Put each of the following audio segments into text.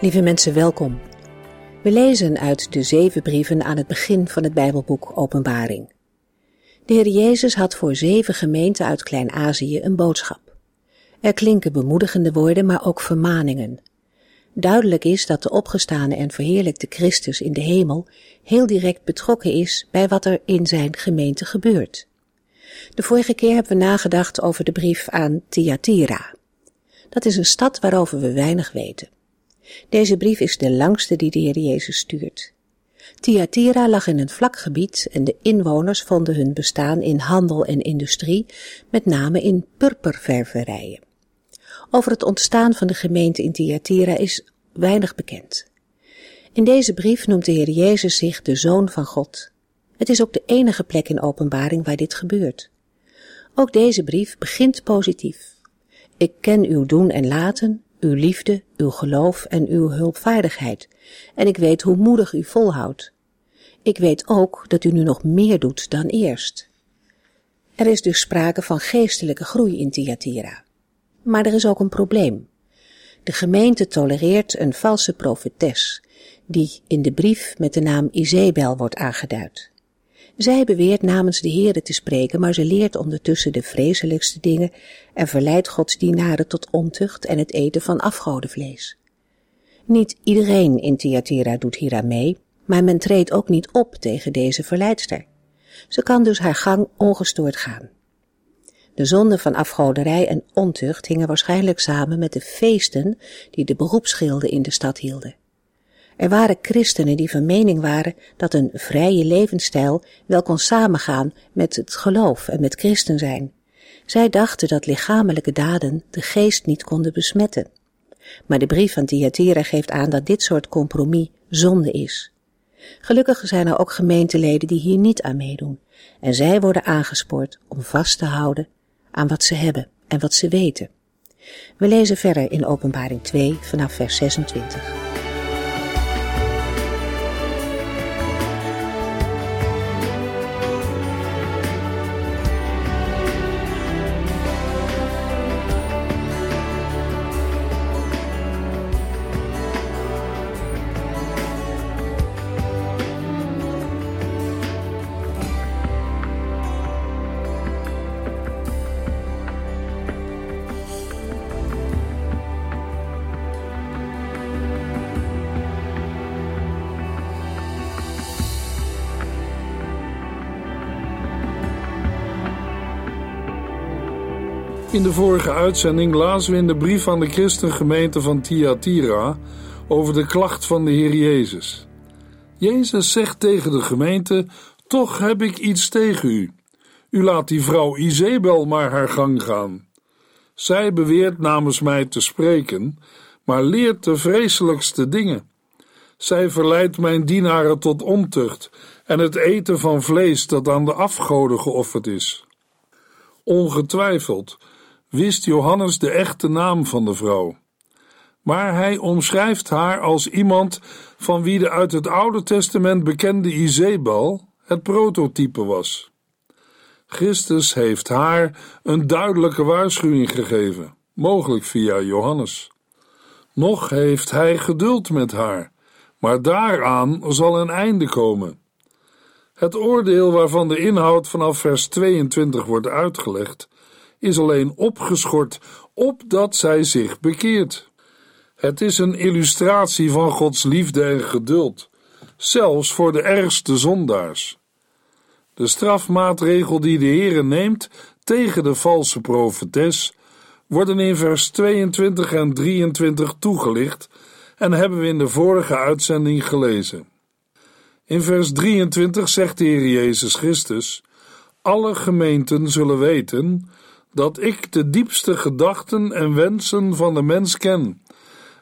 Lieve mensen, welkom. We lezen uit de zeven brieven aan het begin van het Bijbelboek Openbaring. De Heer Jezus had voor zeven gemeenten uit Klein-Azië een boodschap. Er klinken bemoedigende woorden, maar ook vermaningen. Duidelijk is dat de opgestane en verheerlijkte Christus in de hemel heel direct betrokken is bij wat er in zijn gemeente gebeurt. De vorige keer hebben we nagedacht over de brief aan Thyatira. Dat is een stad waarover we weinig weten. Deze brief is de langste die de Heer Jezus stuurt. Thyatira lag in een vlak gebied en de inwoners vonden hun bestaan in handel en industrie, met name in purperververijen. Over het ontstaan van de gemeente in Thyatira is weinig bekend. In deze brief noemt de Heer Jezus zich de Zoon van God. Het is ook de enige plek in openbaring waar dit gebeurt. Ook deze brief begint positief. Ik ken uw doen en laten, uw liefde, uw geloof en uw hulpvaardigheid, en ik weet hoe moedig u volhoudt. Ik weet ook dat u nu nog meer doet dan eerst. Er is dus sprake van geestelijke groei in Thyatira. Maar er is ook een probleem. De gemeente tolereert een valse profetes, die in de brief met de naam Izebel wordt aangeduid. Zij beweert namens de Heere te spreken, maar ze leert ondertussen de vreselijkste dingen en verleidt Gods dienaren tot ontucht en het eten van afgodenvlees. Niet iedereen in Thyatira doet hier aan mee, maar men treedt ook niet op tegen deze verleidster. Ze kan dus haar gang ongestoord gaan. De zonde van afgoderij en ontucht hingen waarschijnlijk samen met de feesten die de beroepsgilden in de stad hielden. Er waren christenen die van mening waren dat een vrije levensstijl wel kon samengaan met het geloof en met christen zijn. Zij dachten dat lichamelijke daden de geest niet konden besmetten. Maar de brief van Thyatira geeft aan dat dit soort compromis zonde is. Gelukkig zijn er ook gemeenteleden die hier niet aan meedoen. En zij worden aangespoord om vast te houden aan wat ze hebben en wat ze weten. We lezen verder in Openbaring 2 vanaf vers 26. In de vorige uitzending lazen we in de brief aan de christengemeente van Thyatira over de klacht van de Heer Jezus. Jezus zegt tegen de gemeente: Toch heb ik iets tegen u. U laat die vrouw Izebel maar haar gang gaan. Zij beweert namens mij te spreken, maar leert de vreselijkste dingen. Zij verleidt mijn dienaren tot ontucht en het eten van vlees dat aan de afgoden geofferd is. Ongetwijfeld wist Johannes de echte naam van de vrouw. Maar hij omschrijft haar als iemand van wie de uit het Oude Testament bekende Izebel het prototype was. Christus heeft haar een duidelijke waarschuwing gegeven, mogelijk via Johannes. Nog heeft hij geduld met haar, maar daaraan zal een einde komen. Het oordeel waarvan de inhoud vanaf vers 22 wordt uitgelegd, is alleen opgeschort opdat zij zich bekeert. Het is een illustratie van Gods liefde en geduld, zelfs voor de ergste zondaars. De strafmaatregel die de Heere neemt tegen de valse profetes worden in vers 22 en 23 toegelicht en hebben we in de vorige uitzending gelezen. In vers 23 zegt de Heer Jezus Christus: Alle gemeenten zullen weten dat ik de diepste gedachten en wensen van de mens ken,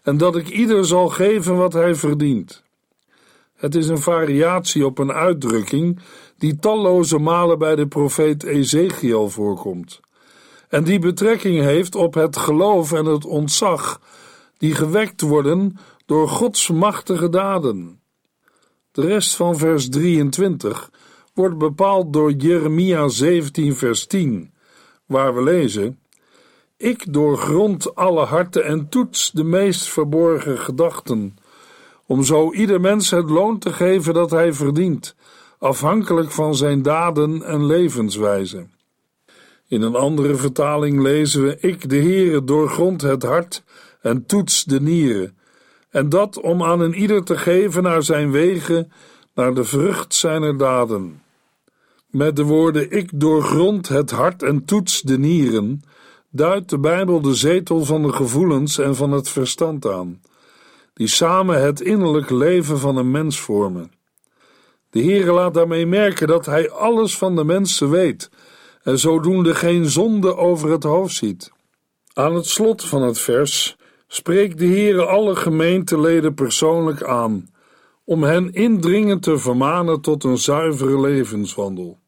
en dat ik ieder zal geven wat hij verdient. Het is een variatie op een uitdrukking die talloze malen bij de profeet Ezekiel voorkomt, en die betrekking heeft op het geloof en het ontzag die gewekt worden door Gods machtige daden. De rest van vers 23 wordt bepaald door Jeremia 17, vers 10, waar we lezen: Ik doorgrond alle harten en toets de meest verborgen gedachten, om zo ieder mens het loon te geven dat hij verdient, afhankelijk van zijn daden en levenswijze. In een andere vertaling lezen we: Ik, de Heere, doorgrond het hart en toets de nieren, en dat om aan een ieder te geven naar zijn wegen, naar de vrucht zijner daden. Met de woorden ik doorgrond het hart en toets de nieren, duidt de Bijbel de zetel van de gevoelens en van het verstand aan, die samen het innerlijk leven van een mens vormen. De Heere laat daarmee merken dat Hij alles van de mensen weet en zodoende geen zonde over het hoofd ziet. Aan het slot van het vers spreekt de Heere alle gemeenteleden persoonlijk aan, om hen indringend te vermanen tot een zuivere levenswandel.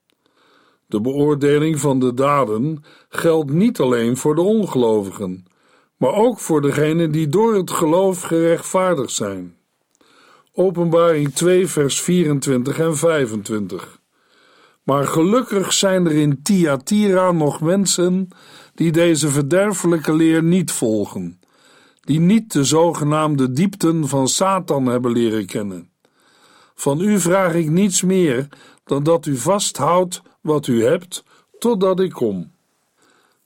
De beoordeling van de daden geldt niet alleen voor de ongelovigen, maar ook voor degenen die door het geloof gerechtvaardigd zijn. Openbaring 2, vers 24 en 25. Maar gelukkig zijn er in Thyatira nog mensen die deze verderfelijke leer niet volgen, die niet de zogenaamde diepten van Satan hebben leren kennen. Van u vraag ik niets meer dan dat u vasthoudt wat u hebt, totdat ik kom.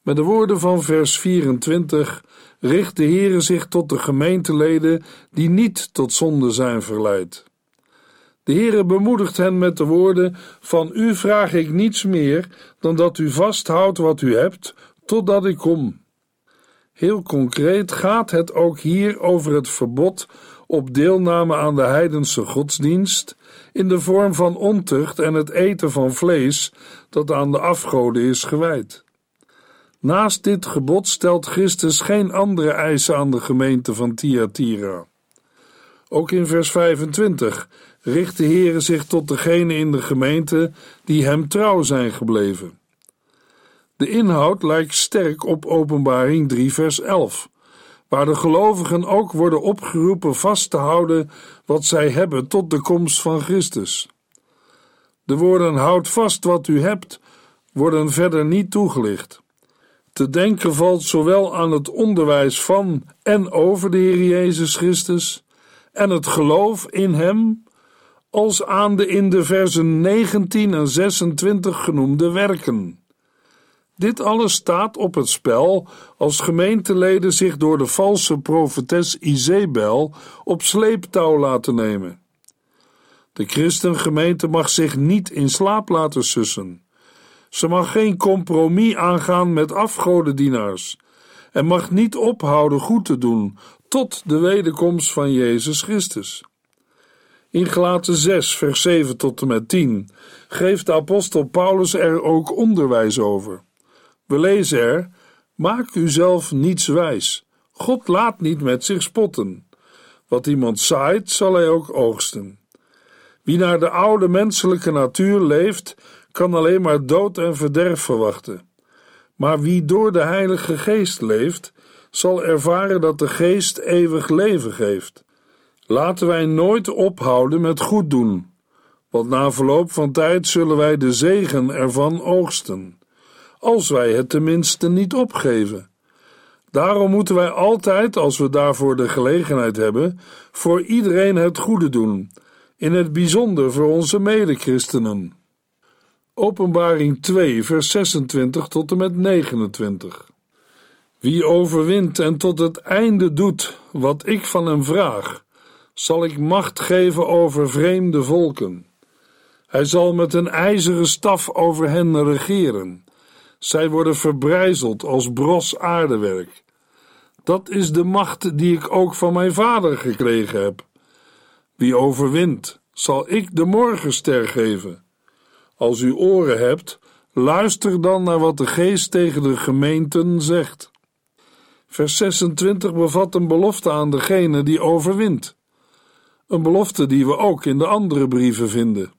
Met de woorden van vers 24 richt de Heere zich tot de gemeenteleden die niet tot zonde zijn verleid. De Heere bemoedigt hen met de woorden: Van u vraag ik niets meer dan dat u vasthoudt wat u hebt, totdat ik kom. Heel concreet gaat het ook hier over het verbod op deelname aan de heidense godsdienst in de vorm van ontucht en het eten van vlees dat aan de afgoden is gewijd. Naast dit gebod stelt Christus geen andere eisen aan de gemeente van Thyatira. Ook in vers 25 richt de Heere zich tot degenen in de gemeente die hem trouw zijn gebleven. De inhoud lijkt sterk op Openbaring 3 vers 11, waar de gelovigen ook worden opgeroepen vast te houden wat zij hebben tot de komst van Christus. De woorden houd vast wat u hebt worden verder niet toegelicht. Te denken valt zowel aan het onderwijs van en over de Heer Jezus Christus en het geloof in Hem, als aan de in de versen 19 en 26 genoemde werken. Dit alles staat op het spel als gemeenteleden zich door de valse profetes Izebel op sleeptouw laten nemen. De christengemeente mag zich niet in slaap laten sussen. Ze mag geen compromis aangaan met afgodendienaars en mag niet ophouden goed te doen tot de wederkomst van Jezus Christus. In Gelaten 6, vers 7 tot en met 10 geeft de apostel Paulus er ook onderwijs over. We lezen er: Maak uzelf niets wijs. God laat niet met zich spotten. Wat iemand zaait, zal hij ook oogsten. Wie naar de oude menselijke natuur leeft, kan alleen maar dood en verderf verwachten. Maar wie door de Heilige Geest leeft, zal ervaren dat de Geest eeuwig leven geeft. Laten wij nooit ophouden met goed doen, want na verloop van tijd zullen wij de zegen ervan oogsten als wij het tenminste niet opgeven. Daarom moeten wij altijd, als we daarvoor de gelegenheid hebben, voor iedereen het goede doen, in het bijzonder voor onze medechristenen. Openbaring 2, vers 26 tot en met 29. Wie overwint en tot het einde doet wat ik van hem vraag, zal ik macht geven over vreemde volken. Hij zal met een ijzeren staf over hen regeren. Zij worden verbrijzeld als bros aardewerk. Dat is de macht die ik ook van mijn vader gekregen heb. Wie overwint, zal ik de morgenster geven. Als u oren hebt, luister dan naar wat de geest tegen de gemeenten zegt. Vers 26 bevat een belofte aan degene die overwint. Een belofte die we ook in de andere brieven vinden.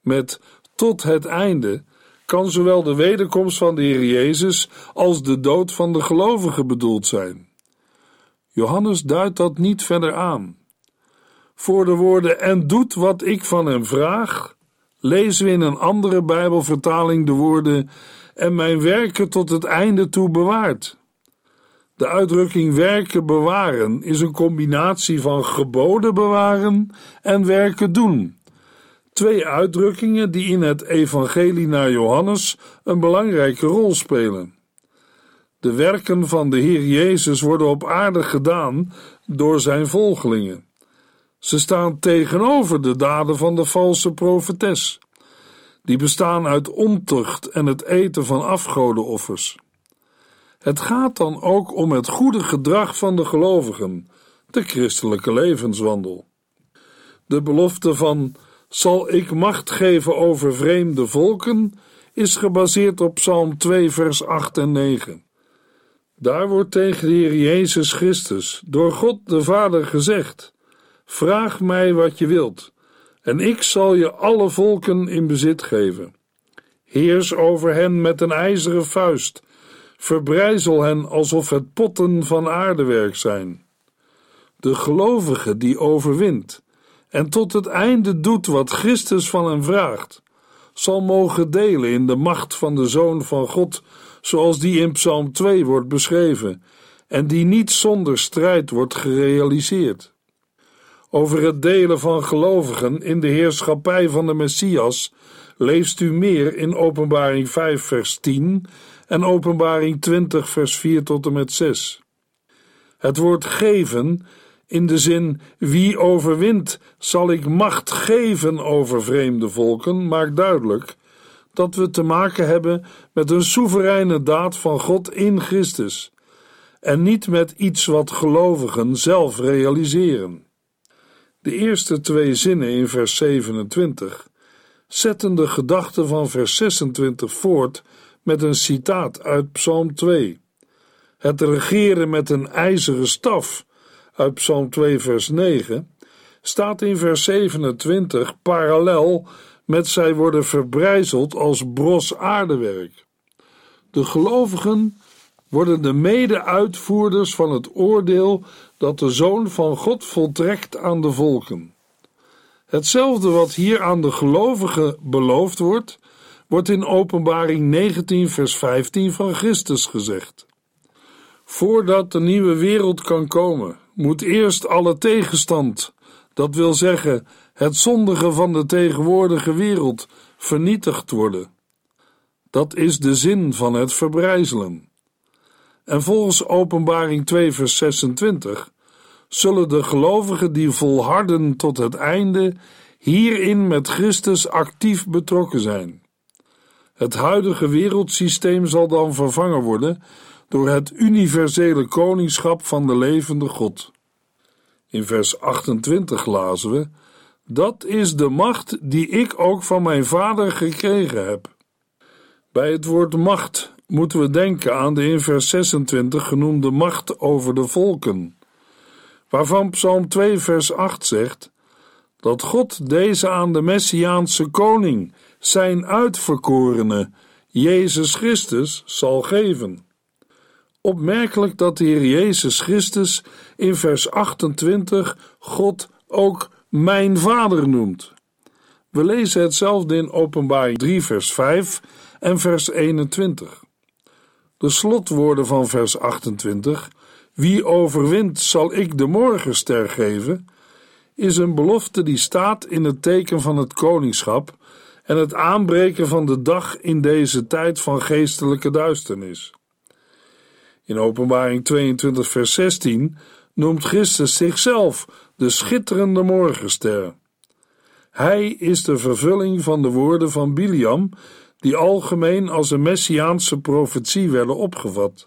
Met tot het einde kan zowel de wederkomst van de Heer Jezus als de dood van de gelovigen bedoeld zijn. Johannes duidt dat niet verder aan. Voor de woorden en doet wat ik van hem vraag, lezen we in een andere Bijbelvertaling de woorden en mijn werken tot het einde toe bewaart. De uitdrukking werken bewaren is een combinatie van geboden bewaren en werken doen. Twee uitdrukkingen die in het evangelie naar Johannes een belangrijke rol spelen. De werken van de Heer Jezus worden op aarde gedaan door zijn volgelingen. Ze staan tegenover de daden van de valse profetes. Die bestaan uit ontucht en het eten van afgodenoffers. Het gaat dan ook om het goede gedrag van de gelovigen, de christelijke levenswandel. De belofte van zal ik macht geven over vreemde volken is gebaseerd op Psalm 2 vers 8 en 9. Daar wordt tegen de Heer Jezus Christus door God de Vader gezegd: Vraag mij wat je wilt, en ik zal je alle volken in bezit geven. Heers over hen met een ijzeren vuist, verbrijzel hen alsof het potten van aardewerk zijn. De gelovige die overwint en tot het einde doet wat Christus van hem vraagt, zal mogen delen in de macht van de Zoon van God, zoals die in Psalm 2 wordt beschreven, en die niet zonder strijd wordt gerealiseerd over het delen van gelovigen in de heerschappij van de Messias leest u meer in Openbaring 5 vers 10 en Openbaring 20 vers 4 tot en met 6. Het woord geven in de zin wie overwint zal ik macht geven over vreemde volken maakt duidelijk dat we te maken hebben met een soevereine daad van God in Christus en niet met iets wat gelovigen zelf realiseren. De eerste twee zinnen in vers 27 zetten de gedachte van vers 26 voort met een citaat uit Psalm 2. Het regeren met een ijzeren staf uit Psalm 2 vers 9 staat in vers 27 parallel met zij worden verbrijzeld als bros aardewerk. De gelovigen worden de mede-uitvoerders van het oordeel dat de Zoon van God voltrekt aan de volken. Hetzelfde wat hier aan de gelovigen beloofd wordt, wordt in Openbaring 19, vers 15 van Christus gezegd. Voordat de nieuwe wereld kan komen, moet eerst alle tegenstand, dat wil zeggen het zondige van de tegenwoordige wereld, vernietigd worden. Dat is de zin van het verbrijzelen. En volgens Openbaring 2, vers 26 zullen de gelovigen die volharden tot het einde hierin met Christus actief betrokken zijn. Het huidige wereldsysteem zal dan vervangen worden door het universele koningschap van de levende God. In vers 28 lazen we: Dat is de macht die ik ook van mijn vader gekregen heb. Bij het woord macht moeten we denken aan de in vers 26 genoemde macht over de volken, waarvan Psalm 2 vers 8 zegt dat God deze aan de Messiaanse koning, zijn uitverkorene, Jezus Christus, zal geven. Opmerkelijk dat de Heer Jezus Christus in vers 28 God ook mijn Vader noemt. We lezen hetzelfde in Openbaring 3 vers 5 en vers 21. De slotwoorden van vers 28, wie overwint zal ik de morgenster geven, is een belofte die staat in het teken van het koningschap en het aanbreken van de dag in deze tijd van geestelijke duisternis. In Openbaring 22, vers 16 noemt Christus zichzelf de schitterende morgenster. Hij is de vervulling van de woorden van Biliam die algemeen als een messiaanse profetie werden opgevat.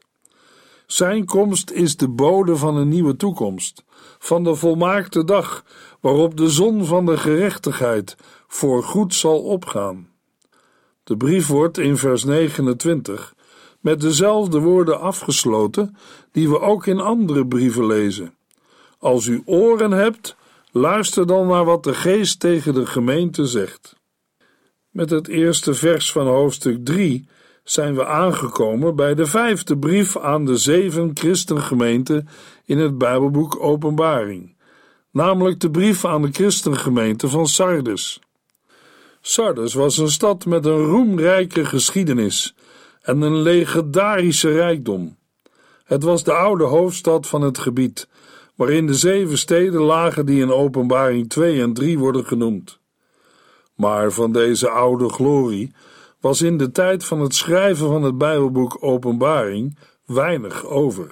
Zijn komst is de bode van een nieuwe toekomst, van de volmaakte dag waarop de zon van de gerechtigheid voor goed zal opgaan. De brief wordt in vers 29 met dezelfde woorden afgesloten die we ook in andere brieven lezen. Als u oren hebt, luister dan naar wat de Geest tegen de gemeente zegt. Met het eerste vers van hoofdstuk 3 zijn we aangekomen bij de vijfde brief aan de zeven christengemeenten in het Bijbelboek Openbaring, namelijk de brief aan de christengemeente van Sardes. Sardes was een stad met een roemrijke geschiedenis en een legendarische rijkdom. Het was de oude hoofdstad van het gebied, waarin de zeven steden lagen die in Openbaring 2 en 3 worden genoemd. Maar van deze oude glorie was in de tijd van het schrijven van het Bijbelboek Openbaring weinig over.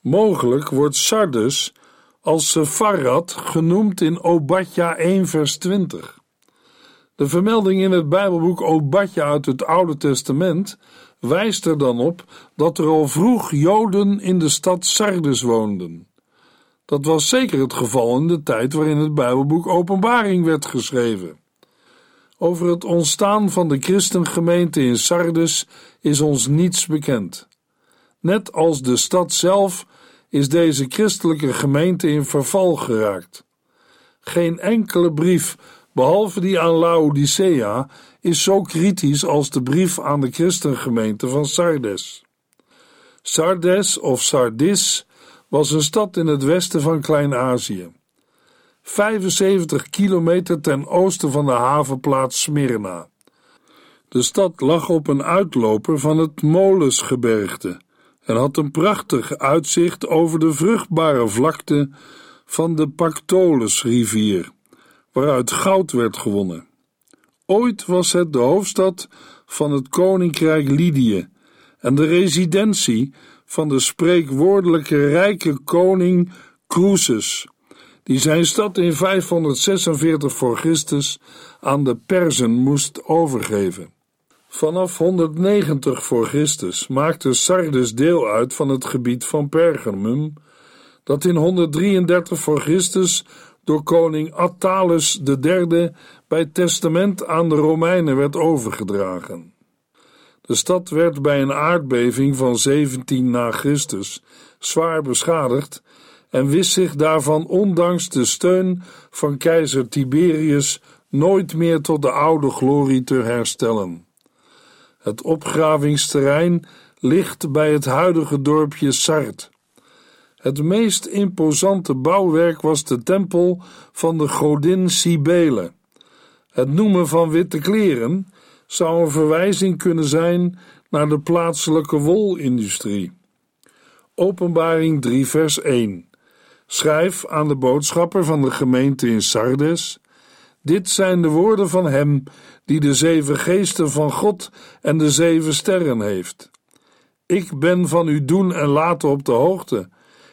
Mogelijk wordt Sardes als Sepharad genoemd in Obadja 1 vers 20. De vermelding in het Bijbelboek Obadja uit het Oude Testament wijst er dan op dat er al vroeg Joden in de stad Sardes woonden. Dat was zeker het geval in de tijd waarin het Bijbelboek Openbaring werd geschreven. Over het ontstaan van de christengemeente in Sardes is ons niets bekend. Net als de stad zelf is deze christelijke gemeente in verval geraakt. Geen enkele brief, behalve die aan Laodicea, is zo kritisch als de brief aan de christengemeente van Sardes. Sardes of Sardis was een stad in het westen van Klein-Azië. 75 kilometer ten oosten van de havenplaats Smyrna. De stad lag op een uitloper van het Molesgebergte en had een prachtig uitzicht over de vruchtbare vlakte van de Pactolus-rivier, waaruit goud werd gewonnen. Ooit was het de hoofdstad van het koninkrijk Lydië en de residentie van de spreekwoordelijke rijke koning Croesus, die zijn stad in 546 voor Christus aan de Perzen moest overgeven. Vanaf 190 voor Christus maakte Sardes deel uit van het gebied van Pergamum, dat in 133 voor Christus door koning Attalus III bij testament aan de Romeinen werd overgedragen. De stad werd bij een aardbeving van 17 na Christus zwaar beschadigd en wist zich daarvan ondanks de steun van keizer Tiberius nooit meer tot de oude glorie te herstellen. Het opgravingsterrein ligt bij het huidige dorpje Sart. Het meest imposante bouwwerk was de tempel van de godin Cybele. Het noemen van witte kleren zou een verwijzing kunnen zijn naar de plaatselijke wolindustrie. Openbaring 3 vers 1 Schrijf aan de boodschapper van de gemeente in Sardes: Dit zijn de woorden van hem die de zeven geesten van God en de zeven sterren heeft. Ik ben van uw doen en laten op de hoogte.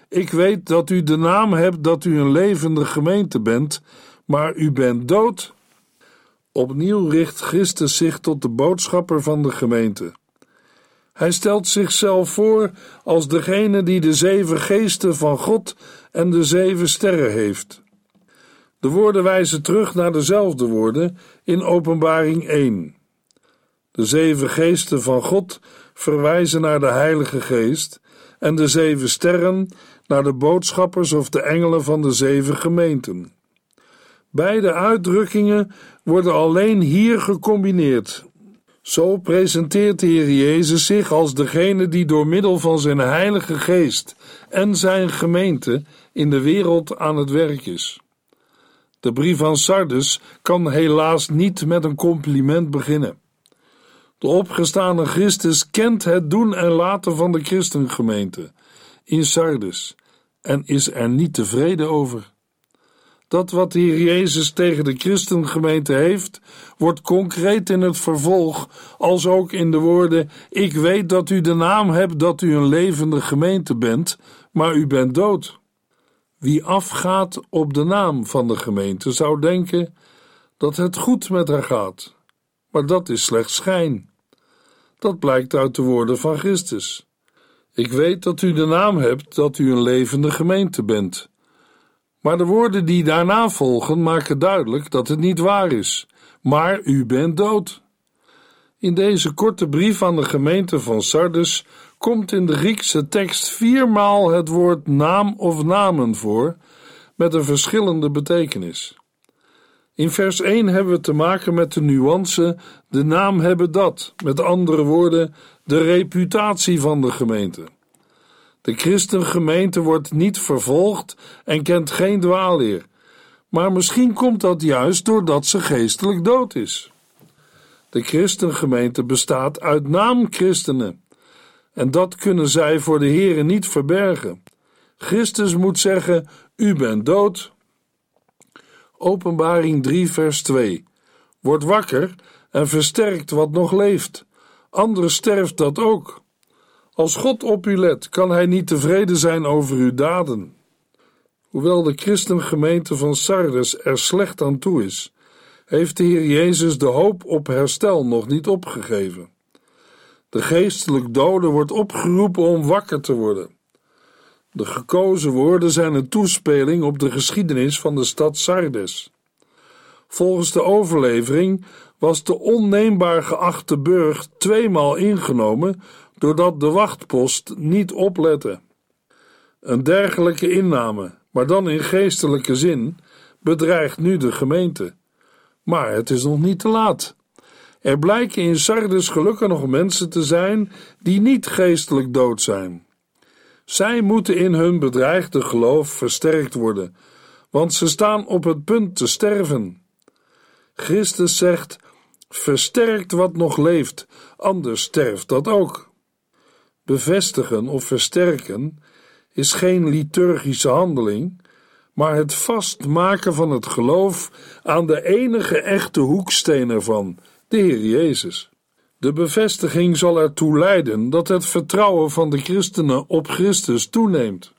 Ik weet dat u de naam hebt dat u een levende gemeente bent, maar u bent dood. Opnieuw richt Christus zich tot de boodschapper van de gemeente. Hij stelt zichzelf voor als degene die de zeven geesten van God en de zeven sterren heeft. De woorden wijzen terug naar dezelfde woorden in Openbaring 1. De zeven geesten van God verwijzen naar de Heilige Geest en de zeven sterren naar de boodschappers of de engelen van de zeven gemeenten. Beide uitdrukkingen worden alleen hier gecombineerd zo presenteert de Heer Jezus zich als degene die door middel van zijn Heilige Geest en zijn gemeente in de wereld aan het werk is. De brief aan Sardes kan helaas niet met een compliment beginnen. De opgestane Christus kent het doen en laten van de christengemeente in Sardes en is er niet tevreden over. Dat wat de Heer Jezus tegen de christengemeente heeft, wordt concreet in het vervolg, als ook in de woorden: Ik weet dat u de naam hebt dat u een levende gemeente bent, maar u bent dood. Wie afgaat op de naam van de gemeente zou denken dat het goed met haar gaat, maar dat is slechts schijn. Dat blijkt uit de woorden van Christus. Ik weet dat u de naam hebt dat u een levende gemeente bent. Maar de woorden die daarna volgen maken duidelijk dat het niet waar is. Maar u bent dood. In deze korte brief aan de gemeente van Sardes komt in de Griekse tekst viermaal het woord naam of namen voor, met een verschillende betekenis. In vers 1 hebben we te maken met de nuance de naam hebben dat, met andere woorden, de reputatie van de gemeente. De christengemeente wordt niet vervolgd en kent geen dwaalleer, maar misschien komt dat juist doordat ze geestelijk dood is. De christengemeente bestaat uit naamchristenen. En dat kunnen zij voor de Here niet verbergen. Christus moet zeggen: U bent dood. Openbaring 3, vers 2. Word wakker en versterkt wat nog leeft. Anders sterft dat ook. Als God op u let, kan hij niet tevreden zijn over uw daden. Hoewel de christengemeente van Sardes er slecht aan toe is, heeft de Heer Jezus de hoop op herstel nog niet opgegeven. De geestelijk dode wordt opgeroepen om wakker te worden. De gekozen woorden zijn een toespeling op de geschiedenis van de stad Sardes. Volgens de overlevering was de onneembaar geachte burg tweemaal ingenomen doordat de wachtpost niet oplette. Een dergelijke inname, maar dan in geestelijke zin, bedreigt nu de gemeente. Maar het is nog niet te laat. Er blijken in Sardes gelukkig nog mensen te zijn die niet geestelijk dood zijn. Zij moeten in hun bedreigde geloof versterkt worden, want ze staan op het punt te sterven. Christus zegt: Versterkt wat nog leeft, anders sterft dat ook. Bevestigen of versterken is geen liturgische handeling, maar het vastmaken van het geloof aan de enige echte hoeksteen ervan, de Heer Jezus. De bevestiging zal ertoe leiden dat het vertrouwen van de christenen op Christus toeneemt.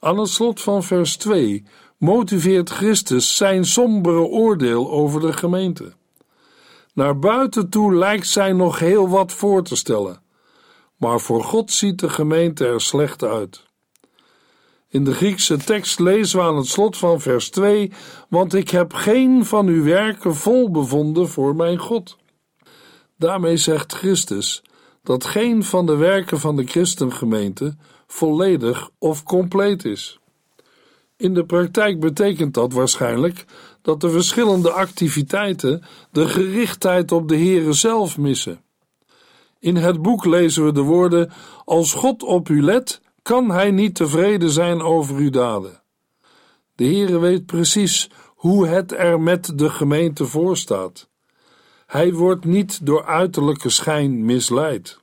Aan het slot van vers 2 motiveert Christus zijn sombere oordeel over de gemeente. Naar buiten toe lijkt zij nog heel wat voor te stellen, maar voor God ziet de gemeente er slecht uit. In de Griekse tekst lezen we aan het slot van vers 2: Want ik heb geen van uw werken vol bevonden voor mijn God. Daarmee zegt Christus dat geen van de werken van de christengemeente volledig of compleet is. In de praktijk betekent dat waarschijnlijk dat de verschillende activiteiten de gerichtheid op de Heere zelf missen. In het boek lezen we de woorden: Als God op u let, kan hij niet tevreden zijn over uw daden. De Heere weet precies hoe het er met de gemeente voorstaat. Hij wordt niet door uiterlijke schijn misleid.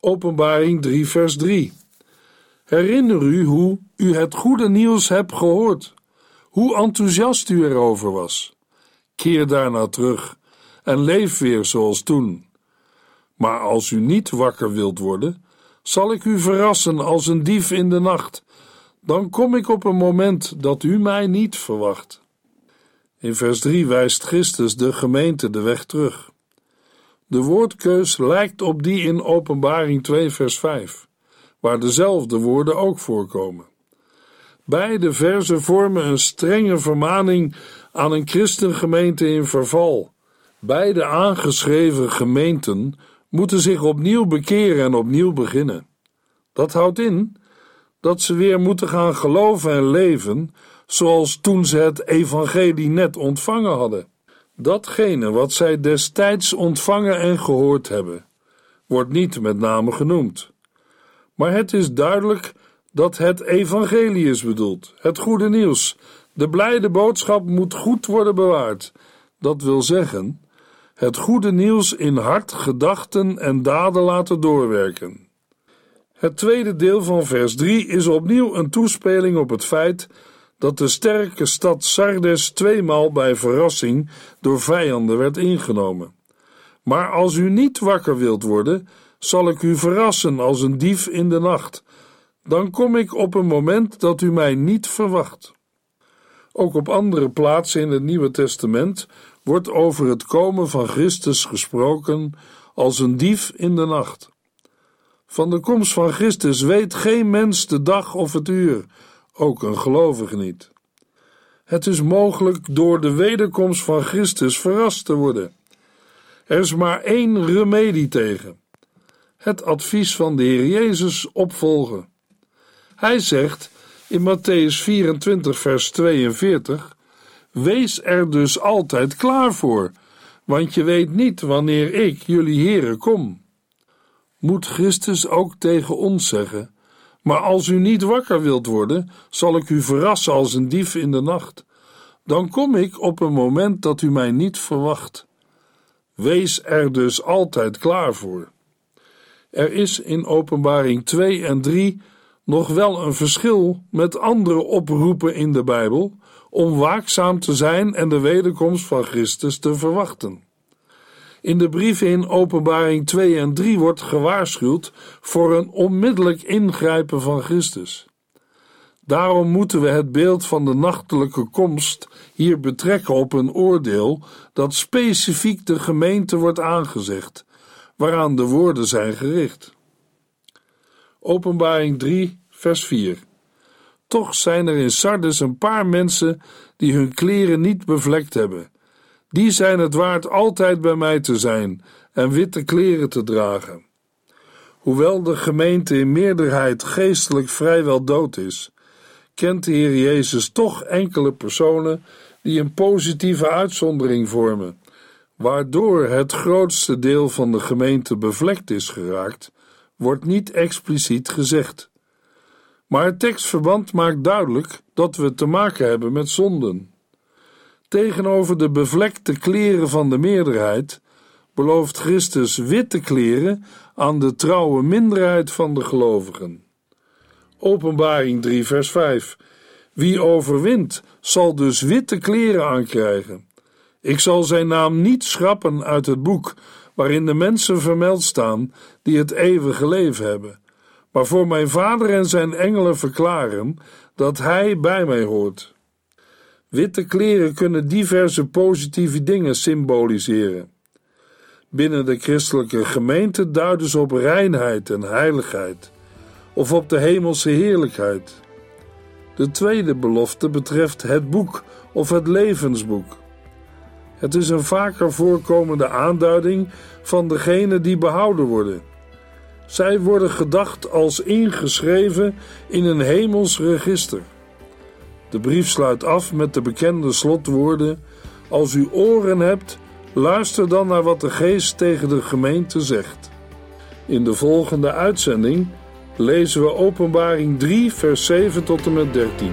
Openbaring 3, vers 3. Herinner u hoe u het goede nieuws hebt gehoord, hoe enthousiast u erover was. Keer daarna terug en leef weer zoals toen. Maar als u niet wakker wilt worden, zal ik u verrassen als een dief in de nacht. Dan kom ik op een moment dat u mij niet verwacht. In vers 3 wijst Christus de gemeente de weg terug. De woordkeus lijkt op die in Openbaring 2, vers 5, waar dezelfde woorden ook voorkomen. Beide versen vormen een strenge vermaning aan een christengemeente in verval. Beide aangeschreven gemeenten moeten zich opnieuw bekeren en opnieuw beginnen. Dat houdt in dat ze weer moeten gaan geloven en leven zoals toen ze het evangelie net ontvangen hadden. Datgene wat zij destijds ontvangen en gehoord hebben, wordt niet met name genoemd. Maar het is duidelijk dat het evangelie is bedoeld, het goede nieuws. De blijde boodschap moet goed worden bewaard. Dat wil zeggen, het goede nieuws in hart, gedachten en daden laten doorwerken. Het tweede deel van vers 3 is opnieuw een toespeling op het feit dat de sterke stad Sardes tweemaal bij verrassing door vijanden werd ingenomen. Maar als u niet wakker wilt worden, zal ik u verrassen als een dief in de nacht. Dan kom ik op een moment dat u mij niet verwacht. Ook op andere plaatsen in het Nieuwe Testament wordt over het komen van Christus gesproken als een dief in de nacht. Van de komst van Christus weet geen mens de dag of het uur, ook een gelovige niet. Het is mogelijk door de wederkomst van Christus verrast te worden. Er is maar één remedie tegen: het advies van de Heer Jezus opvolgen. Hij zegt in Matthäus 24, vers 42: Wees er dus altijd klaar voor, want je weet niet wanneer ik, jullie Heere, kom. Moet Christus ook tegen ons zeggen: Maar als u niet wakker wilt worden, zal ik u verrassen als een dief in de nacht. Dan kom ik op een moment dat u mij niet verwacht. Wees er dus altijd klaar voor. Er is in Openbaring 2 en 3 nog wel een verschil met andere oproepen in de Bijbel om waakzaam te zijn en de wederkomst van Christus te verwachten. In de brieven in Openbaring 2 en 3 wordt gewaarschuwd voor een onmiddellijk ingrijpen van Christus. Daarom moeten we het beeld van de nachtelijke komst hier betrekken op een oordeel dat specifiek de gemeente wordt aangezegd, waaraan de woorden zijn gericht. Openbaring 3, vers 4. Toch zijn er in Sardes een paar mensen die hun kleren niet bevlekt hebben. Die zijn het waard altijd bij mij te zijn en witte kleren te dragen. Hoewel de gemeente in meerderheid geestelijk vrijwel dood is, kent de Heer Jezus toch enkele personen die een positieve uitzondering vormen, waardoor het grootste deel van de gemeente bevlekt is geraakt, wordt niet expliciet gezegd. Maar het tekstverband maakt duidelijk dat we te maken hebben met zonden. Tegenover de bevlekte kleren van de meerderheid belooft Christus witte kleren aan de trouwe minderheid van de gelovigen. Openbaring 3, vers 5. Wie overwint, zal dus witte kleren aankrijgen. Ik zal zijn naam niet schrappen uit het boek waarin de mensen vermeld staan die het eeuwige leven hebben, maar voor mijn vader en zijn engelen verklaren dat hij bij mij hoort. Witte kleren kunnen diverse positieve dingen symboliseren. Binnen de christelijke gemeente duiden ze op reinheid en heiligheid of op de hemelse heerlijkheid. De tweede belofte betreft het boek of het levensboek. Het is een vaker voorkomende aanduiding van degenen die behouden worden. Zij worden gedacht als ingeschreven in een hemels register. De brief sluit af met de bekende slotwoorden: Als u oren hebt, luister dan naar wat de geest tegen de gemeente zegt. In de volgende uitzending lezen we Openbaring 3, vers 7 tot en met 13.